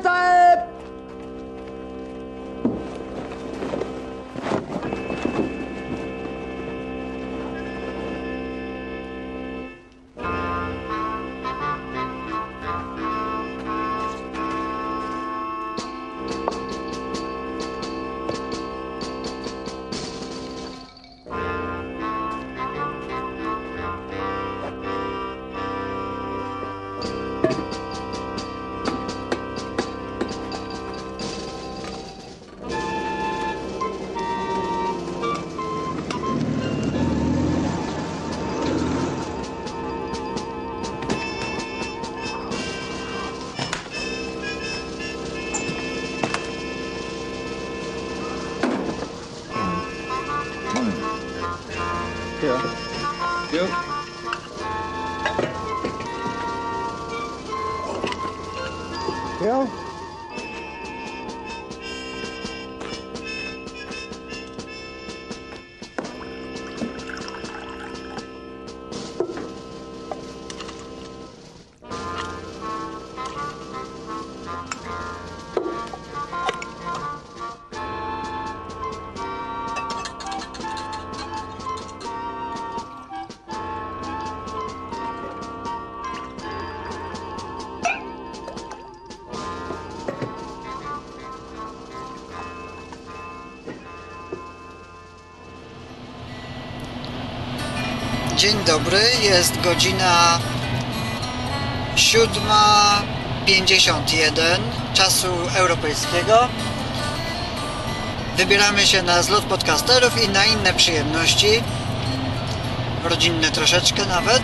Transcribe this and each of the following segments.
감. Ja? Jest godzina 7.51 czasu europejskiego. Wybieramy się na zlot podcasterów i na inne przyjemności. Rodzinne troszeczkę nawet.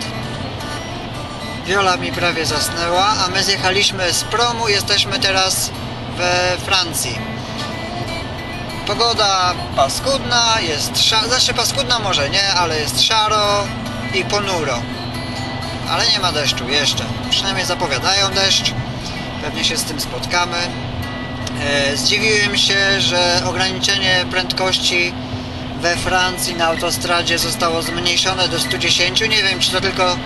Wiola mi prawie zasnęła, a my zjechaliśmy z promu, jesteśmy teraz we Francji. Pogoda paskudna, jest szaro, znaczy paskudna może nie, ale jest szaro i ponuro. Ale nie ma deszczu jeszcze. Przynajmniej zapowiadają deszcz. Pewnie się z tym spotkamy. E, zdziwiłem się, że ograniczenie prędkości we Francji na autostradzie zostało zmniejszone do 110. Nie wiem, czy to tylko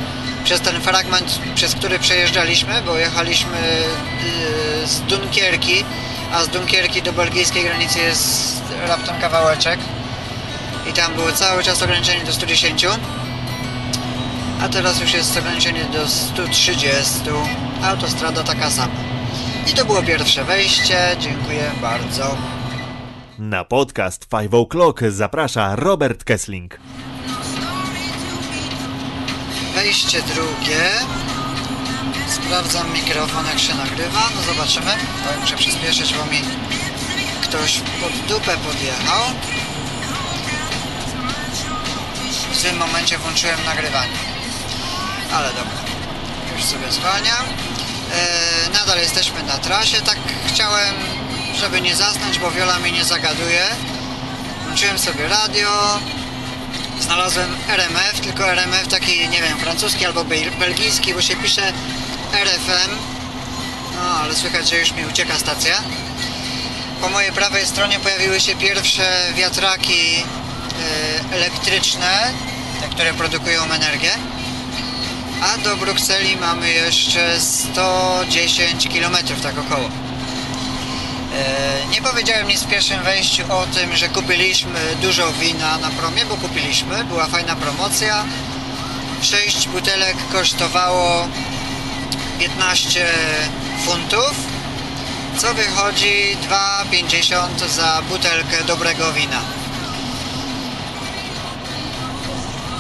przez ten fragment, przez który przejeżdżaliśmy, bo jechaliśmy y, z Dunkierki, a z Dunkierki do belgijskiej granicy jest raptem kawałeczek. I tam było cały czas ograniczenie do 110. A teraz już jest ograniczenie do 130. Autostrada taka sama. I to było pierwsze wejście. Dziękuję bardzo. Na podcast Five O'Clock zaprasza Robert Kessling. Wejście drugie. Sprawdzam mikrofon jak się nagrywa. No zobaczymy. To muszę przyspieszyć, bo mi ktoś pod dupę podjechał. W tym momencie włączyłem nagrywanie. Ale dobra. Już sobie zwalniam. E, nadal jesteśmy na trasie. Tak chciałem, żeby nie zasnąć, bo Wiola mnie nie zagaduje. Włączyłem sobie radio. Znalazłem RMF, tylko RMF taki, nie wiem, francuski albo bel- belgijski, bo się pisze RFM. No, ale słychać, że już mi ucieka stacja. Po mojej prawej stronie pojawiły się pierwsze wiatraki e, elektryczne, te, które produkują energię. A do Brukseli mamy jeszcze 110 km, tak około. E, Nie powiedziałem nic w pierwszym wejściu o tym, że kupiliśmy dużo wina na promie, bo kupiliśmy, była fajna promocja. 6 butelek kosztowało 15 funtów, co wychodzi 2,50 za butelkę dobrego wina.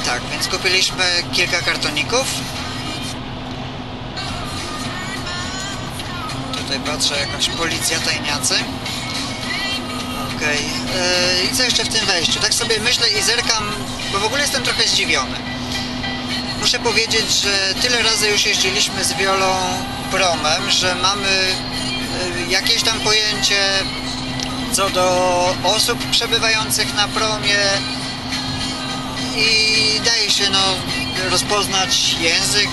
Tak, więc kupiliśmy kilka kartoników. Tutaj patrzę, jakaś policja, tajniacy. Okej. Yy, I co jeszcze w tym wejściu? Tak sobie myślę i zerkam, bo w ogóle jestem trochę zdziwiony. Muszę powiedzieć, że tyle razy już jeździliśmy z Wiolą promem, że mamy yy, jakieś tam pojęcie co do osób przebywających na promie i daje się no, rozpoznać język,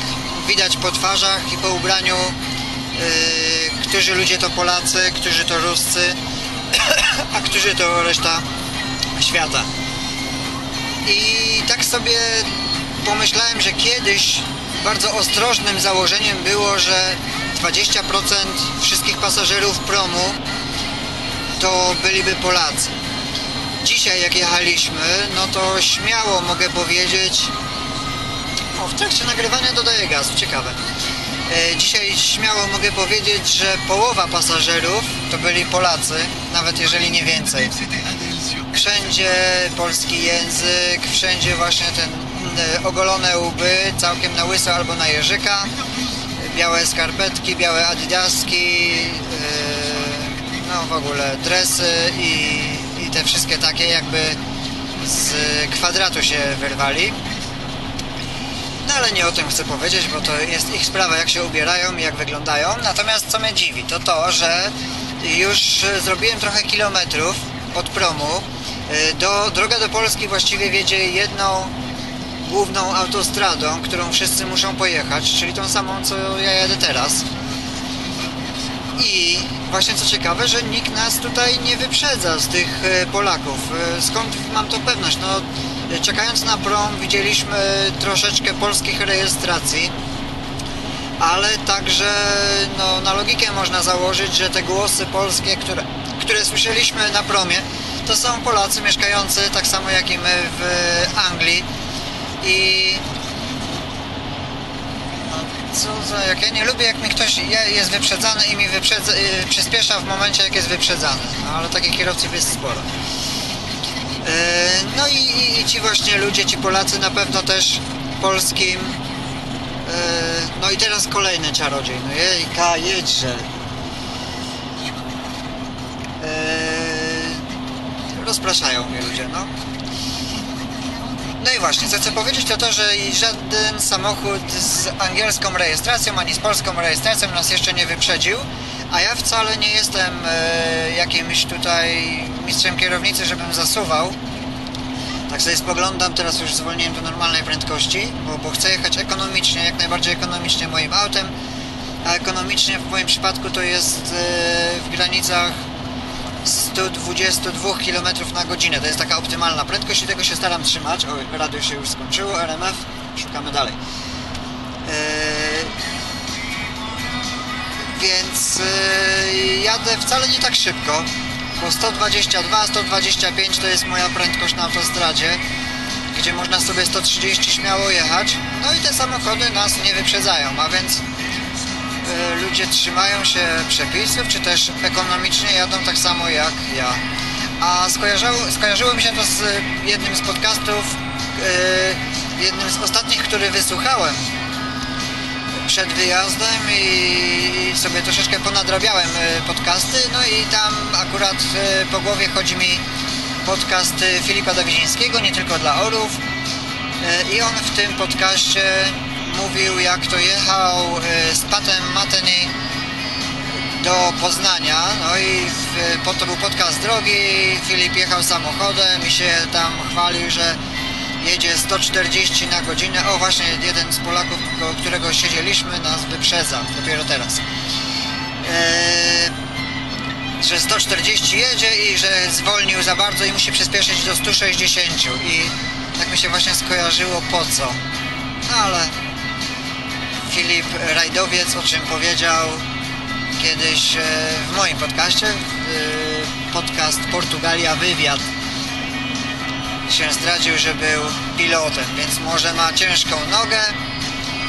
widać po twarzach i po ubraniu, yy, którzy ludzie to Polacy, którzy to Ruscy, a którzy to reszta świata. I tak sobie pomyślałem, że kiedyś bardzo ostrożnym założeniem było, że 20% wszystkich pasażerów promu to byliby Polacy. Dzisiaj jak jechaliśmy, no to śmiało mogę powiedzieć... O, w trakcie nagrywania dodaję gazu, ciekawe. E, Dzisiaj śmiało mogę powiedzieć, że połowa pasażerów to byli Polacy, nawet jeżeli nie więcej. Wszędzie polski język, wszędzie właśnie ten e, ogolone łby, całkiem na łyso albo na jeżyka, białe skarpetki, białe adidaski, e, no w ogóle dresy i, i te wszystkie takie jakby z kwadratu się wyrwali. No ale nie o tym chcę powiedzieć, bo to jest ich sprawa, jak się ubierają i jak wyglądają. Natomiast co mnie dziwi, to to, że już zrobiłem trochę kilometrów od promu. E, Do, droga do Polski właściwie wiedzie jedną główną autostradą, którą wszyscy muszą pojechać, czyli tą samą, co ja jadę teraz. I właśnie co ciekawe, że nikt nas tutaj nie wyprzedza z tych e, Polaków. E, Skąd mam to pewność? No, e, czekając na prom widzieliśmy troszeczkę polskich rejestracji, ale także no, na logikę można założyć, że te głosy polskie, które, które słyszeliśmy na promie, to są Polacy mieszkający tak samo jak i my w Anglii i co jak ja nie lubię, jak mi ktoś je- jest wyprzedzany i mi wyprzedza, y, przyspiesza w momencie, jak jest wyprzedzany. No, ale takich kierowców jest sporo. E, No i, i, ci właśnie ludzie, ci Polacy na pewno też polskim. e, No i teraz kolejny czarodziej. No jejka, jedźże. Rozpraszają mnie ludzie, no. No i właśnie, co chcę powiedzieć to to, że żaden samochód z angielską rejestracją ani z polską rejestracją nas jeszcze nie wyprzedził, a ja wcale nie jestem e, jakimś tutaj mistrzem kierownicy, żebym zasuwał. Tak sobie spoglądam, teraz już zwolniłem do normalnej prędkości, bo, bo chcę jechać ekonomicznie, jak najbardziej ekonomicznie moim autem, a ekonomicznie w moim przypadku to jest e, w granicach 122 km na godzinę. To jest taka optymalna prędkość i tego się staram trzymać. O, radio się już skończyło, RMF, szukamy dalej. Eee, więc eee, jadę wcale nie tak szybko, bo 122, 125 to jest moja prędkość na autostradzie, gdzie można sobie 130 śmiało jechać. No i te samochody nas nie wyprzedzają, a więc e, ludzie trzymają się przepisów, czy też ekonomicznie jadą tak samo jak ja. A skojarzyło, skojarzyło mi się to z jednym z podcastów, e, jednym z ostatnich, który wysłuchałem przed wyjazdem i sobie troszeczkę ponadrabiałem e, podcasty, no i tam akurat e, po głowie chodzi mi podcast e, Filipa Dawidzińskiego, nie tylko dla orów. E, I on w tym podcaście mówił, jak to jechał e, z Patem Mateni do Poznania. No i w, po to był podcast drogi. Filip jechał samochodem i się tam chwalił, że jedzie 140 na godzinę. O, właśnie jeden z Polaków, którego siedzieliśmy, nas wyprzedza dopiero teraz. Eee, że 140 jedzie i że zwolnił za bardzo i musi przyspieszyć do 160 i tak mi się właśnie skojarzyło po co. Ale Filip Rajdowiec o czym powiedział kiedyś e, w moim podcaście, w, podcast Portugalia Wywiad się zdradził, że był pilotem, więc może ma ciężką nogę,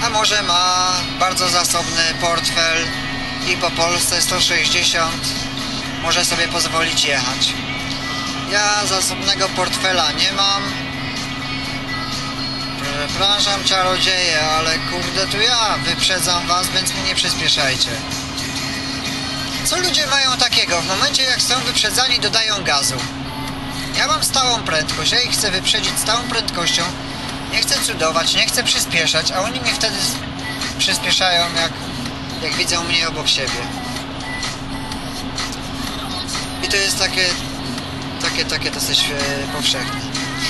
a może ma bardzo zasobny portfel i po Polsce 160 może sobie pozwolić jechać. Ja zasobnego portfela nie mam. Przepraszam czarodzieje, ale kurde tu ja wyprzedzam was, więc mnie nie przyspieszajcie. Co ludzie mają takiego? W momencie jak są wyprzedzani dodają gazu. Ja mam stałą prędkość, ja ich chcę wyprzedzić stałą prędkością. Nie chcę cudować, nie chcę przyspieszać, a oni mnie wtedy przyspieszają jak, jak widzą mnie obok siebie. I to jest takie, takie, takie dosyć e, powszechne.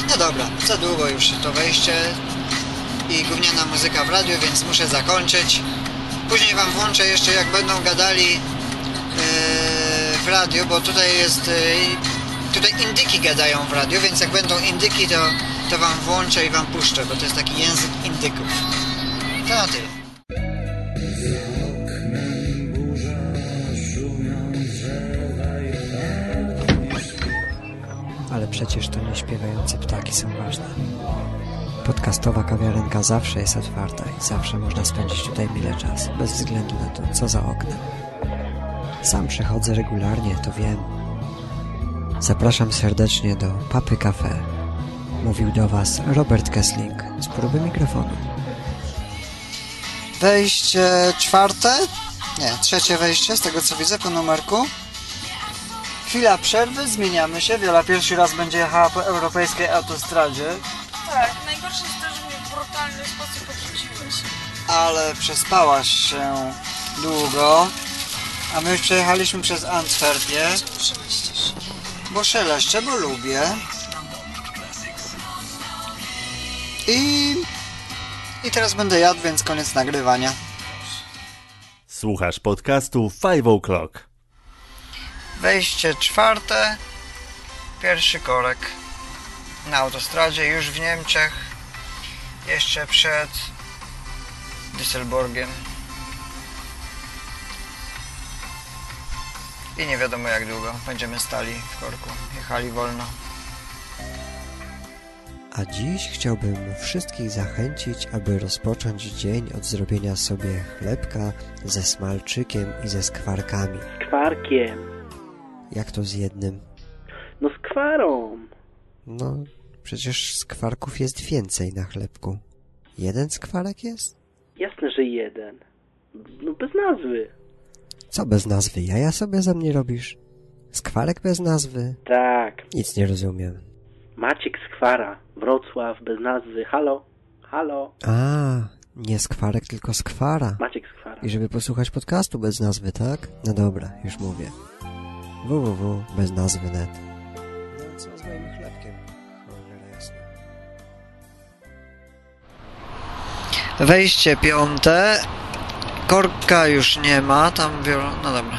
No dobra, za długo już to wejście i gówniana muzyka w radiu, więc muszę zakończyć. Później wam włączę jeszcze jak będą gadali e, w radiu, bo tutaj jest e, tutaj indyki gadają w radiu, więc jak będą indyki to, to wam włączę i wam puszczę, bo to jest taki język indyków. To na tyle. Ale przecież to nie śpiewające ptaki są ważne. Podcastowa kawiarenka zawsze jest otwarta i zawsze można spędzić tutaj mile czas, bez względu na to, co za oknem. Sam przychodzę regularnie, to wiem. Zapraszam serdecznie do Papy Cafe. Mówił do Was Robert Kessling z próby mikrofonu. Wejście czwarte? Nie, trzecie wejście, z tego co widzę po numerku. Chwila przerwy, zmieniamy się. Wiola pierwszy raz będzie jechała po europejskiej autostradzie, Tak, najgorsze jest to, że mnie w brutalny sposób odrzuciłeś. ale przespałaś się długo. A my już przejechaliśmy przez Antwerpię, Czemu bo szeleszczę, bo lubię. I... I teraz będę jadł, więc koniec nagrywania. Słuchasz podcastu 5 O'Clock. Wejście czwarte, pierwszy korek na autostradzie, już w Niemczech, jeszcze przed Düsselborgiem. I nie wiadomo jak długo będziemy stali w korku, jechali wolno. A dziś chciałbym wszystkich zachęcić, aby rozpocząć dzień od zrobienia sobie chlebka ze smalczykiem i ze skwarkami. Kwarkiem. Jak to z jednym? No z kwarą. No, przecież skwarków jest więcej na chlebku. Jeden skwarek jest? Jasne, że jeden. No bez nazwy. Co bez nazwy? Jaja sobie ze mnie robisz? Skwarek bez nazwy? Tak. Nic nie rozumiem. Maciek z Kwara. Wrocław bez nazwy. Halo? Halo? A, nie skwarek, tylko skwara. Maciek z Kwara. I żeby posłuchać podcastu bez nazwy, tak? No dobra, już mówię. www Wejście piąte. Korka już nie ma, tam biorą... No dobra.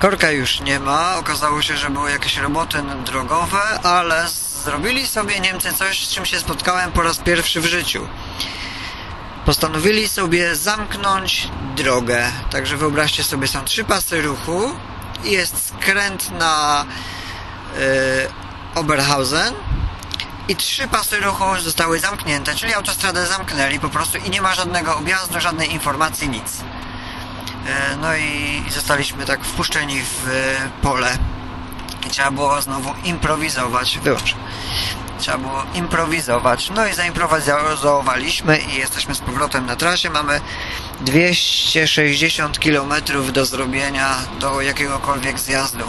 Korka już nie ma. Okazało się, że były jakieś roboty drogowe, ale zrobili sobie Niemcy coś, z czym się spotkałem po raz pierwszy w życiu. Postanowili sobie zamknąć drogę. Także wyobraźcie sobie, są trzy pasy ruchu i jest skręt na yy, Oberhausen i trzy pasy ruchu zostały zamknięte, czyli autostradę zamknęli po prostu i nie ma żadnego objazdu, żadnej informacji, nic. E, No i zostaliśmy tak wpuszczeni w e, pole i trzeba było znowu improwizować. Wyłącz. Trzeba było improwizować. No i zaimprowizowaliśmy i jesteśmy z powrotem na trasie. Mamy 260 km do zrobienia do jakiegokolwiek zjazdu.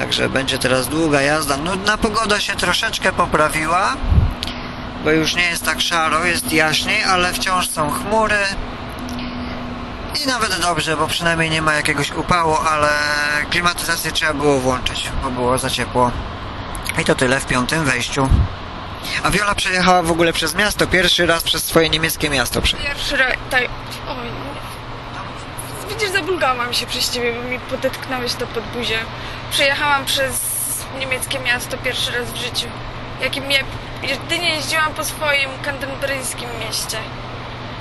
Także będzie teraz długa jazda. Nudna pogoda się troszeczkę poprawiła, bo już nie jest tak szaro, jest jaśniej, ale wciąż są chmury. I nawet dobrze, bo przynajmniej nie ma jakiegoś upału, ale klimatyzację trzeba było włączyć, bo było za ciepło. I to tyle w piątym wejściu. A Wiola przejechała w ogóle przez miasto, pierwszy raz przez swoje niemieckie miasto. Pierwszy raz... Tak... Widzisz, zabulgałam się przez ciebie, bo mi podetknąłeś to pod buzię. Przejechałam przez niemieckie miasto pierwszy raz w życiu. Jakim ja jedynie jeździłam po swoim kanterburyjskim mieście.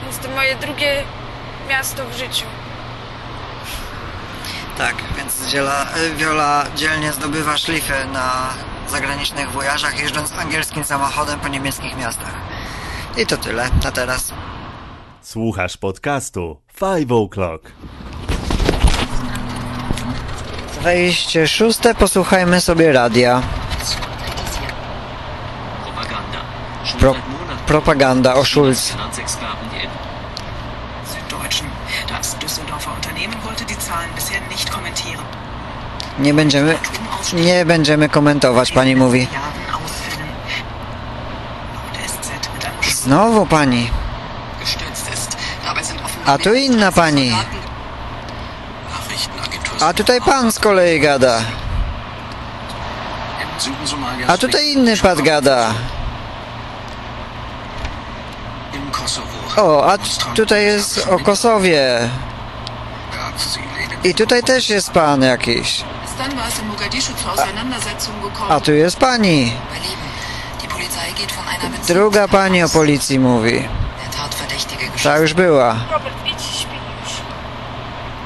Więc to moje drugie miasto w życiu. Tak, więc Wiola, Wiola dzielnie zdobywa szlify na zagranicznych wojażach, jeżdżąc angielskim samochodem po niemieckich miastach. I to tyle na teraz. Słuchasz podcastu 5 O'Clock. Wejście szóste, posłuchajmy sobie radia. Pro propaganda o Schulz. Nie będziemy, nie będziemy komentować, pani mówi. Znowu pani. A tu inna pani. A tutaj pan z kolei gada. A tutaj inny pan gada. O, a tutaj jest o Kosowie. I tutaj też jest pan jakiś. A tu jest pani. Druga pani o policji mówi. Ta już była. Robert, idź śpi już.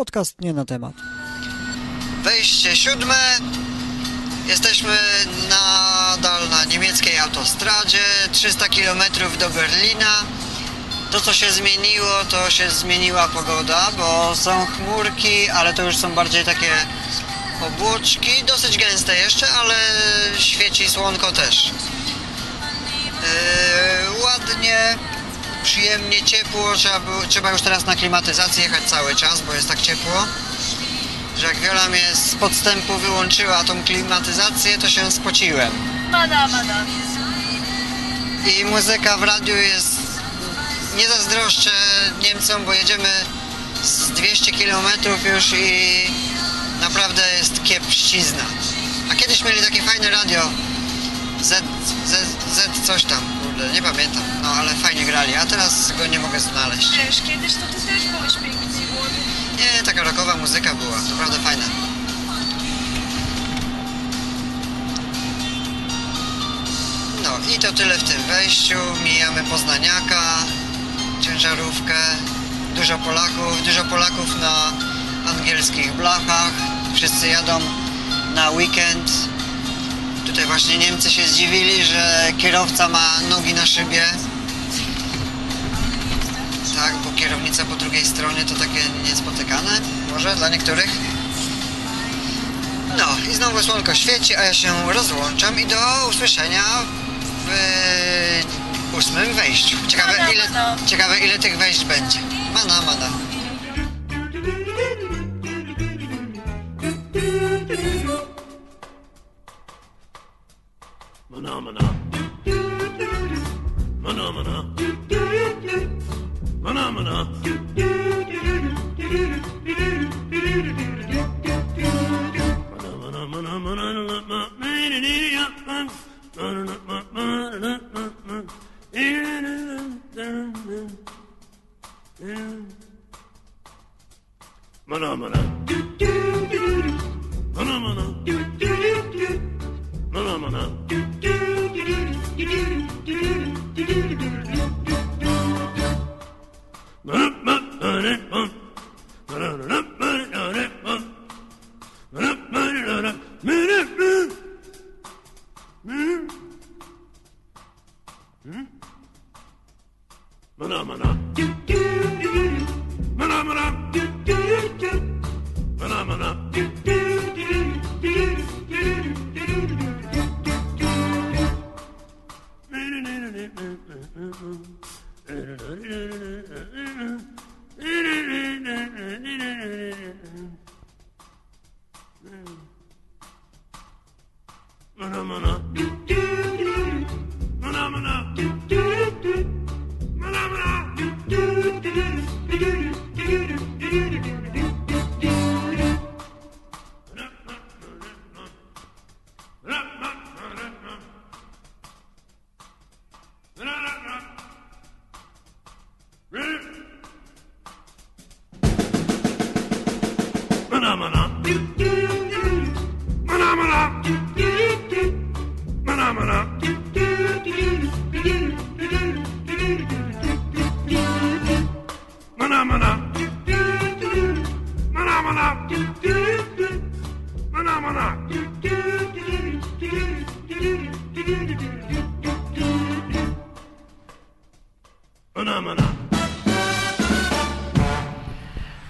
Podcast nie na temat. Wejście siódme. Jesteśmy nadal na niemieckiej autostradzie. 300 km do Berlina. To co się zmieniło, to się zmieniła pogoda, bo są chmurki, ale to już są bardziej takie obłoczki, dosyć gęste jeszcze, ale świeci słonko też. Yy, ładnie, przyjemnie ciepło, trzeba, było, trzeba już teraz na klimatyzację jechać cały czas, bo jest tak ciepło że jak Wiola mnie z podstępu wyłączyła tą klimatyzację, to się spociłem. Mada, mada. I muzyka w radiu jest... Nie zazdroszczę Niemcom, bo jedziemy z 200 km już i naprawdę jest kiepścizna. A kiedyś mieli takie fajne radio. Z, Z, Z coś tam, kurde, nie pamiętam. No ale fajnie grali, a teraz go nie mogę znaleźć. Wiesz, kiedyś to ty też byłeś piękny młody. Nie, taka rockowa muzyka była, to naprawdę fajna. No i to tyle w tym wejściu. Mijamy Poznaniaka, ciężarówkę, dużo Polaków, dużo Polaków na angielskich blachach. Wszyscy jadą na weekend. Tutaj właśnie Niemcy się zdziwili, że kierowca ma nogi na szybie. Tak, bo kierownica po drugiej stronie to takie niespotykane, może dla niektórych. No i znowu słonko świeci, a ja się rozłączam i do usłyszenia w ósmym wejściu. Ciekawe ile, ciekawe ile tych wejść będzie. Mana, mana. Phenomena. Phenomena. Phenomena.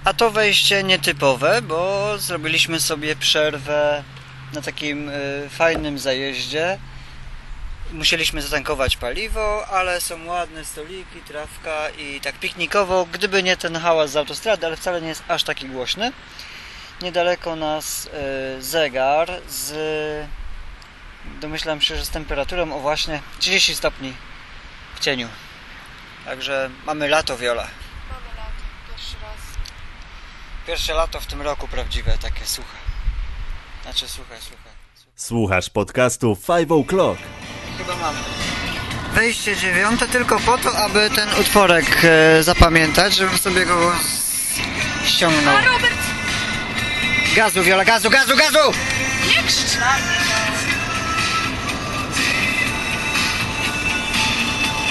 A to wejście nietypowe, bo zrobiliśmy sobie przerwę na takim y, fajnym zajeździe. Musieliśmy zatankować paliwo, ale są ładne stoliki, trawka i tak piknikowo, gdyby nie ten hałas z autostrady, ale wcale nie jest aż taki głośny. Niedaleko nas y, zegar z domyślam się, że z temperaturą o właśnie 30 stopni w cieniu. Także mamy lato, Wiola. Mamy lato, pierwszy raz. Pierwsze lato w tym roku prawdziwe, takie suche. Znaczy suche, suche. Słuchasz podcastu 5 O'Clock. Chyba mamy. Wejście dziewiąte tylko po to, aby ten utworek e, zapamiętać, żebym sobie go ściągnął. A Robert, Gazu, Wiola, gazu, gazu, gazu! nie krzycz na mnie, no.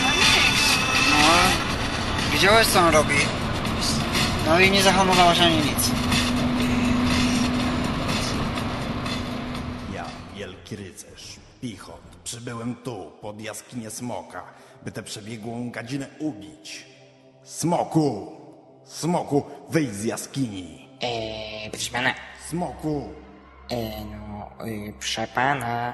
Nie krzycz. No, widziałeś co on robi? No i nie zahamowałaś ani nic. Ja, wielki rycerz, Pichot, przybyłem tu, pod jaskinię Smoka, by tę przebiegłą gadzinę ubić. Smoku! Smoku, wyjdź z jaskini! Eee, proszę pana, Smoku! eee, no, yy, proszę pana,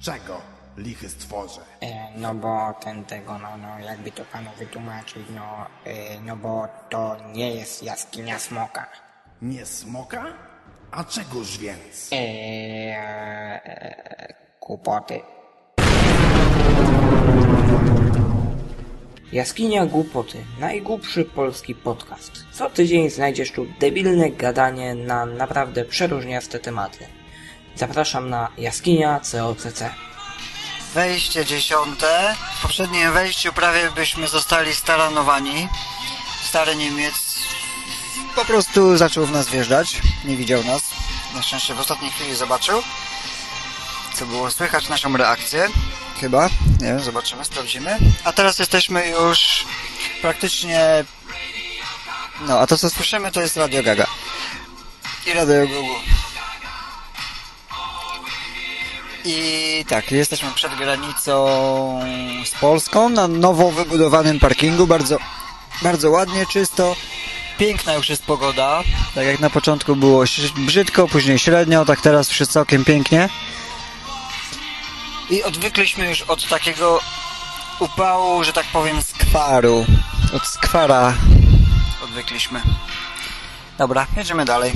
Czego, lichy stworze? eee, no bo ten tego, no, no, jakby to panu wytłumaczyć, no, eee, no bo to nie jest jaskinia smoka. Nie smoka? A czegoż więc? Eee, eee, głupoty. Jaskinia Głupoty. Najgłupszy polski podcast. Co tydzień znajdziesz tu debilne gadanie na naprawdę przeróżniaste tematy. Zapraszam na Jaskinia COCC. Wejście dziesiąte. W poprzednim wejściu prawie byśmy zostali staranowani. Stary Niemiec po prostu zaczął w nas wjeżdżać. Nie widział nas. Na szczęście w ostatniej chwili zobaczył. Co było słychać naszą reakcję. Chyba. Nie wiem, zobaczymy, sprawdzimy. A teraz jesteśmy już praktycznie... No, a to co słyszymy to jest Radio Gaga. I Radio Gugu. I tak, jesteśmy przed granicą z Polską na nowo wybudowanym parkingu. Bardzo, bardzo ładnie, czysto. Piękna już jest pogoda. Tak jak na początku było brzydko, później średnio, tak teraz wszystko całkiem pięknie. I odwykliśmy już od takiego upału, że tak powiem, skwaru. Od skwara odwykliśmy. Dobra, jedziemy dalej.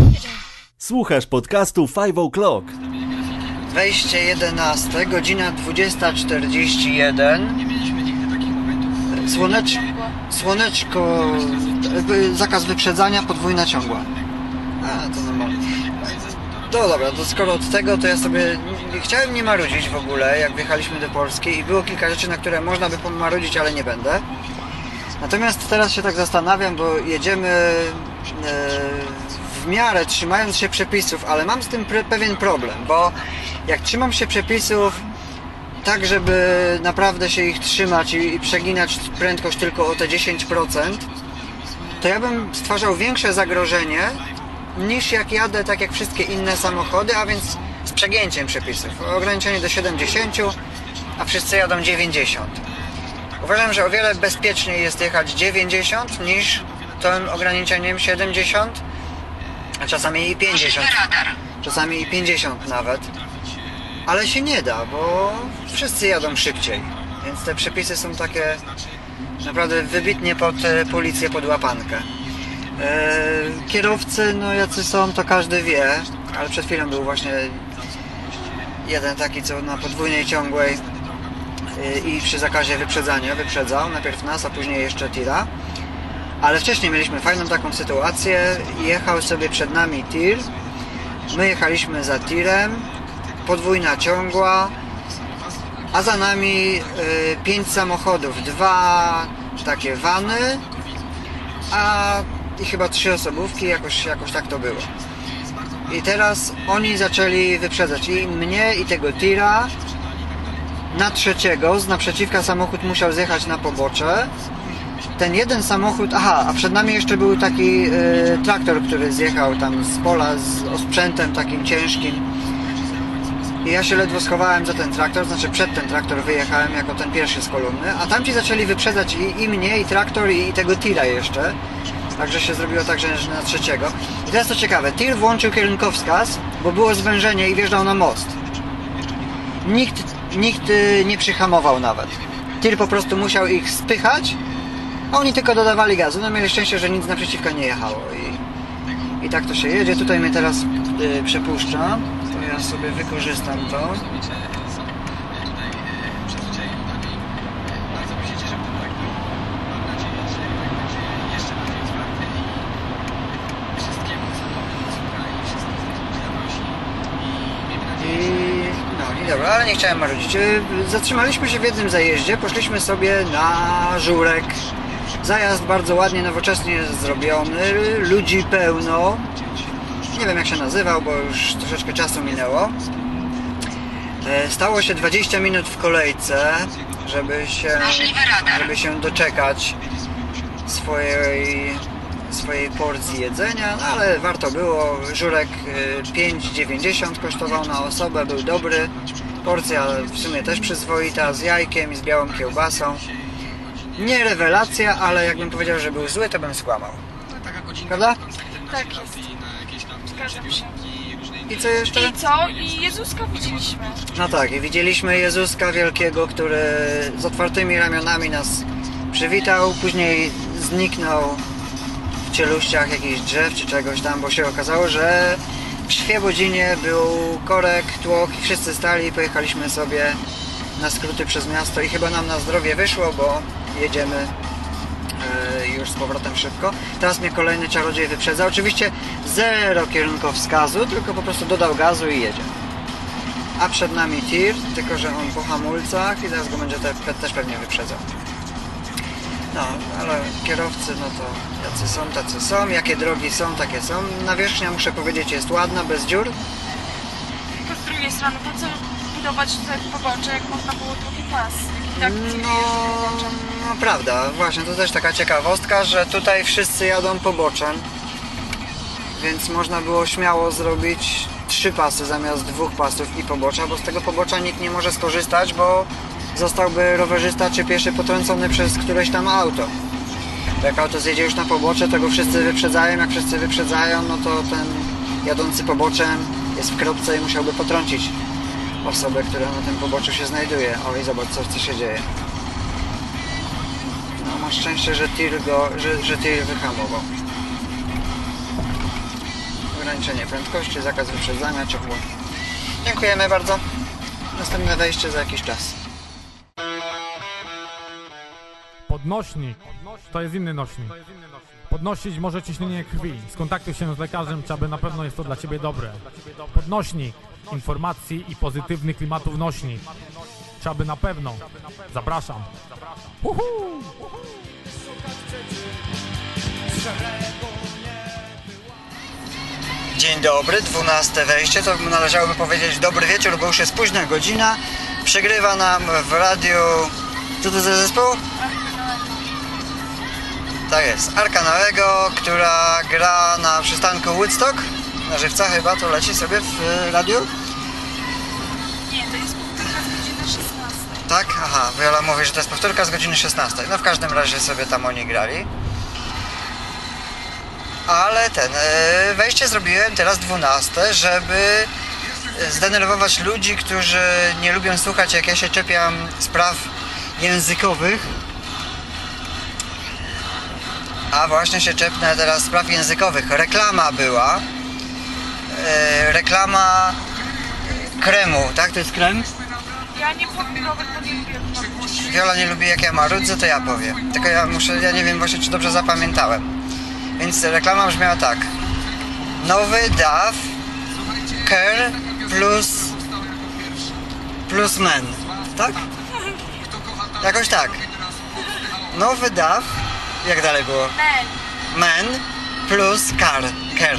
Słuchasz podcastu 5 O'Clock. Wejście 11, godzina 20.41. Słonecz... Słoneczko, zakaz wyprzedzania, podwójna ciągła. A, to normalnie. No dobra, to skoro od tego, to ja sobie nie chciałem nie marudzić w ogóle, jak wjechaliśmy do Polski i było kilka rzeczy, na które można by pomarudzić, ale nie będę. Natomiast teraz się tak zastanawiam, bo jedziemy e, w miarę trzymając się przepisów, ale mam z tym pewien problem, bo jak trzymam się przepisów tak, żeby naprawdę się ich trzymać i przeginać prędkość tylko o te 10%, to ja bym stwarzał większe zagrożenie niż jak jadę tak jak wszystkie inne samochody, a więc z przegięciem przepisów. Ograniczenie do 70, a wszyscy jadą 90. Uważam, że o wiele bezpieczniej jest jechać 90 niż tym ograniczeniem 70, a czasami i 50. Czasami i 50 nawet. Ale się nie da, bo wszyscy jadą szybciej. Więc te przepisy są takie naprawdę wybitnie pod e, policję, pod łapankę. E, kierowcy, no jacy są, to każdy wie, ale przed chwilą był właśnie jeden taki, co na podwójnej ciągłej e, i przy zakazie wyprzedzania wyprzedzał, najpierw nas, a później jeszcze tira. Ale wcześniej mieliśmy fajną taką sytuację, jechał sobie przed nami tir, my jechaliśmy za tirem, podwójna ciągła, a za nami y, pięć samochodów, dwa takie wany, a i chyba trzy osobówki, jakoś, jakoś tak to było. I teraz oni zaczęli wyprzedzać i mnie i tego tira na trzeciego, z naprzeciwka samochód musiał zjechać na pobocze. Ten jeden samochód, aha, a przed nami jeszcze był taki y, traktor, który zjechał tam z pola z osprzętem takim ciężkim. I ja się ledwo schowałem za ten traktor, znaczy przed ten traktor wyjechałem jako ten pierwszy z kolumny, a tamci zaczęli wyprzedzać i, i mnie, i traktor, i, i tego tira jeszcze. Także się zrobiło tak, że na trzeciego. I teraz to ciekawe, tir włączył kierunkowskaz, bo było zwężenie i wjeżdżał na most. Nikt, nikt y, nie przyhamował nawet. Tir po prostu musiał ich spychać, a oni tylko dodawali gazu. No mieli szczęście, że nic naprzeciwko nie jechało. I, i tak to się jedzie. Tutaj mnie teraz y, przepuszcza. To ja sobie wykorzystam to. Dobra, ale nie chciałem marudzić. Y, Zatrzymaliśmy się w jednym zajeździe, poszliśmy sobie na żurek. Zajazd bardzo ładnie, nowocześnie zrobiony, ludzi pełno. Nie wiem jak się nazywał, bo już troszeczkę czasu minęło. E, Stało się 20 minut w kolejce, żeby się, żeby się doczekać swojej, swojej porcji jedzenia, no ale warto było. Żurek y, 5,90 kosztował na osobę, był dobry. Porcja w sumie też przyzwoita, z jajkiem i z białą kiełbasą. Nie rewelacja, ale jakbym powiedział, że był zły, to bym skłamał. Prawda? Tak jest. Zgadzam się. I co jeszcze? I co? I Jezuska widzieliśmy. No tak, i widzieliśmy Jezuska Wielkiego, który z otwartymi ramionami nas przywitał, później zniknął cieluściach jakichś drzew czy czegoś tam, bo się okazało, że w Świebodzinie był korek, tłok i wszyscy stali i pojechaliśmy sobie na skróty przez miasto i chyba nam na zdrowie wyszło, bo jedziemy e, już z powrotem szybko. Teraz mnie kolejny czarodziej wyprzedza. Oczywiście zero kierunkowskazu, tylko po prostu dodał gazu i jedzie. A przed nami tir, tylko że on po hamulcach i teraz go będzie też pewnie wyprzedzał. No, ale kierowcy, no to jacy są, tacy są. Jakie drogi są, takie są. Nawierzchnia, muszę powiedzieć, jest ładna, bez dziur. Tylko z drugiej strony, po co budować tutaj pobocze, jak można było drugi pas? I tak No, no prawda, właśnie to też taka ciekawostka, że tutaj wszyscy jadą poboczem, więc można było śmiało zrobić trzy pasy zamiast dwóch pasów i pobocza, bo z tego pobocza nikt nie może skorzystać, bo zostałby rowerzysta czy pieszy potrącony przez któreś tam auto. Jak auto zjedzie już na pobocze, to go wszyscy wyprzedzają, jak wszyscy wyprzedzają, no to ten jadący poboczem jest w kropce i musiałby potrącić osobę, która na tym poboczu się znajduje. Oj, zobacz, co, co się dzieje. No, masz szczęście, że tir, go, że, że tir wyhamował. Ograniczenie prędkości, zakaz wyprzedzania, ciepło. Dziękujemy bardzo. Następne wejście za jakiś czas. Podnośnik to jest inny nośnik. Podnosić może ciśnienie krwi. Skontaktuj się z lekarzem, czy aby na pewno jest to dla Ciebie dobre. Podnośnik informacji i pozytywnych klimatów nośnik. Czy aby na pewno. Zapraszam. Dzień dobry, 12 wejście, to należałoby powiedzieć dobry wieczór, bo już jest późna godzina. Przegrywa nam w radiu... Co to za zespół? Tak jest, Arka Nowego, która gra na przystanku Woodstock. Na żywca chyba, to leci sobie w e, radiu. Nie, to jest powtórka z godziny 16. Tak? Aha, Viola mówi, że to jest powtórka z godziny 16. No w każdym razie sobie tam oni grali. Ale ten, e, wejście zrobiłem teraz 12, żeby zdenerwować ludzi, którzy nie lubią słuchać jak ja się czepiam spraw językowych. A właśnie się czepnę teraz spraw językowych. Reklama była. E, reklama kremu, tak? To jest krem? Ja nie powiem, jak mam Wiola nie lubi jak ja marudzę, to ja powiem. Tylko ja muszę, ja nie wiem właśnie czy dobrze zapamiętałem. Więc reklama brzmiała tak. Nowy DAF Care plus plus men. Tak? Jakoś tak. Nowy DAF jak dalej było? Men. Men plus car. Care.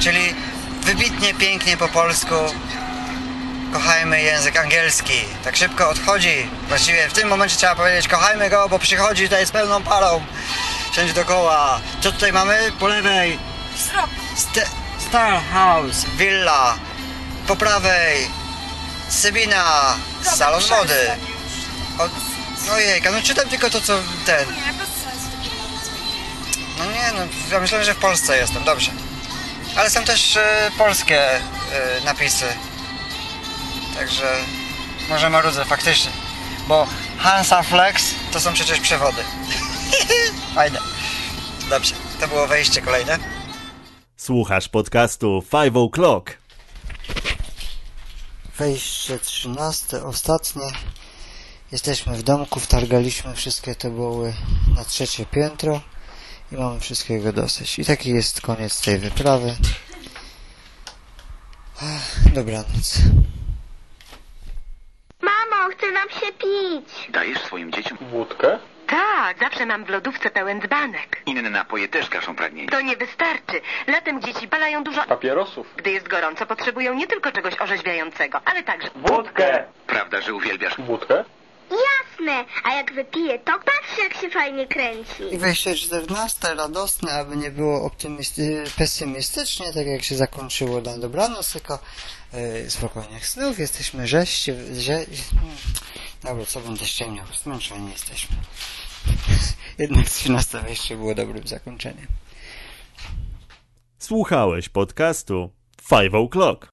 Czyli wybitnie, pięknie po polsku kochajmy język angielski. Tak szybko odchodzi. Właściwie w tym momencie trzeba powiedzieć kochajmy go, bo przychodzi tutaj z pełną parą. Wszędzie dookoła. Co tutaj mamy? Po lewej. St- Star House, Villa. Po prawej Sybina, Salon Mody. O, ojejka, no czytam tylko to co ten. No nie, no ja myślałem, że w Polsce jestem, dobrze. Ale są też e, polskie e, napisy. Także może marudzę faktycznie. Bo Hansa Flex to są przecież przewody. Fajne. Dobrze, to było wejście kolejne. Słuchasz podcastu 5 O'Clock. Wejście 13, ostatnie. Jesteśmy w domku, wtargaliśmy wszystkie te boły na trzecie piętro i mamy wszystkiego dosyć. I taki jest koniec tej wyprawy. Ach, dobranoc. Mamo, chce nam się pić. Dajesz swoim dzieciom wódkę? Tak, zawsze mam w lodówce pełen dzbanek. Inne napoje też gaszą pragnienie. To nie wystarczy. Latem dzieci balają dużo... Papierosów. Gdy jest gorąco, potrzebują nie tylko czegoś orzeźwiającego, ale także... Wódkę! Prawda, że uwielbiasz... Wódkę? Jasne, a jak wypiję to, patrz jak się fajnie kręci. I wejście 14 radosne, aby nie było optymisty, pesymistycznie, tak jak się zakończyło na dobranoc, tylko yy, spokojnych snów, jesteśmy że... hmm. Dobra, co będę ściemniał, zmęczeni jesteśmy. Jednak 13 wejście było dobrym zakończeniem. Słuchałeś podcastu Five O'Clock.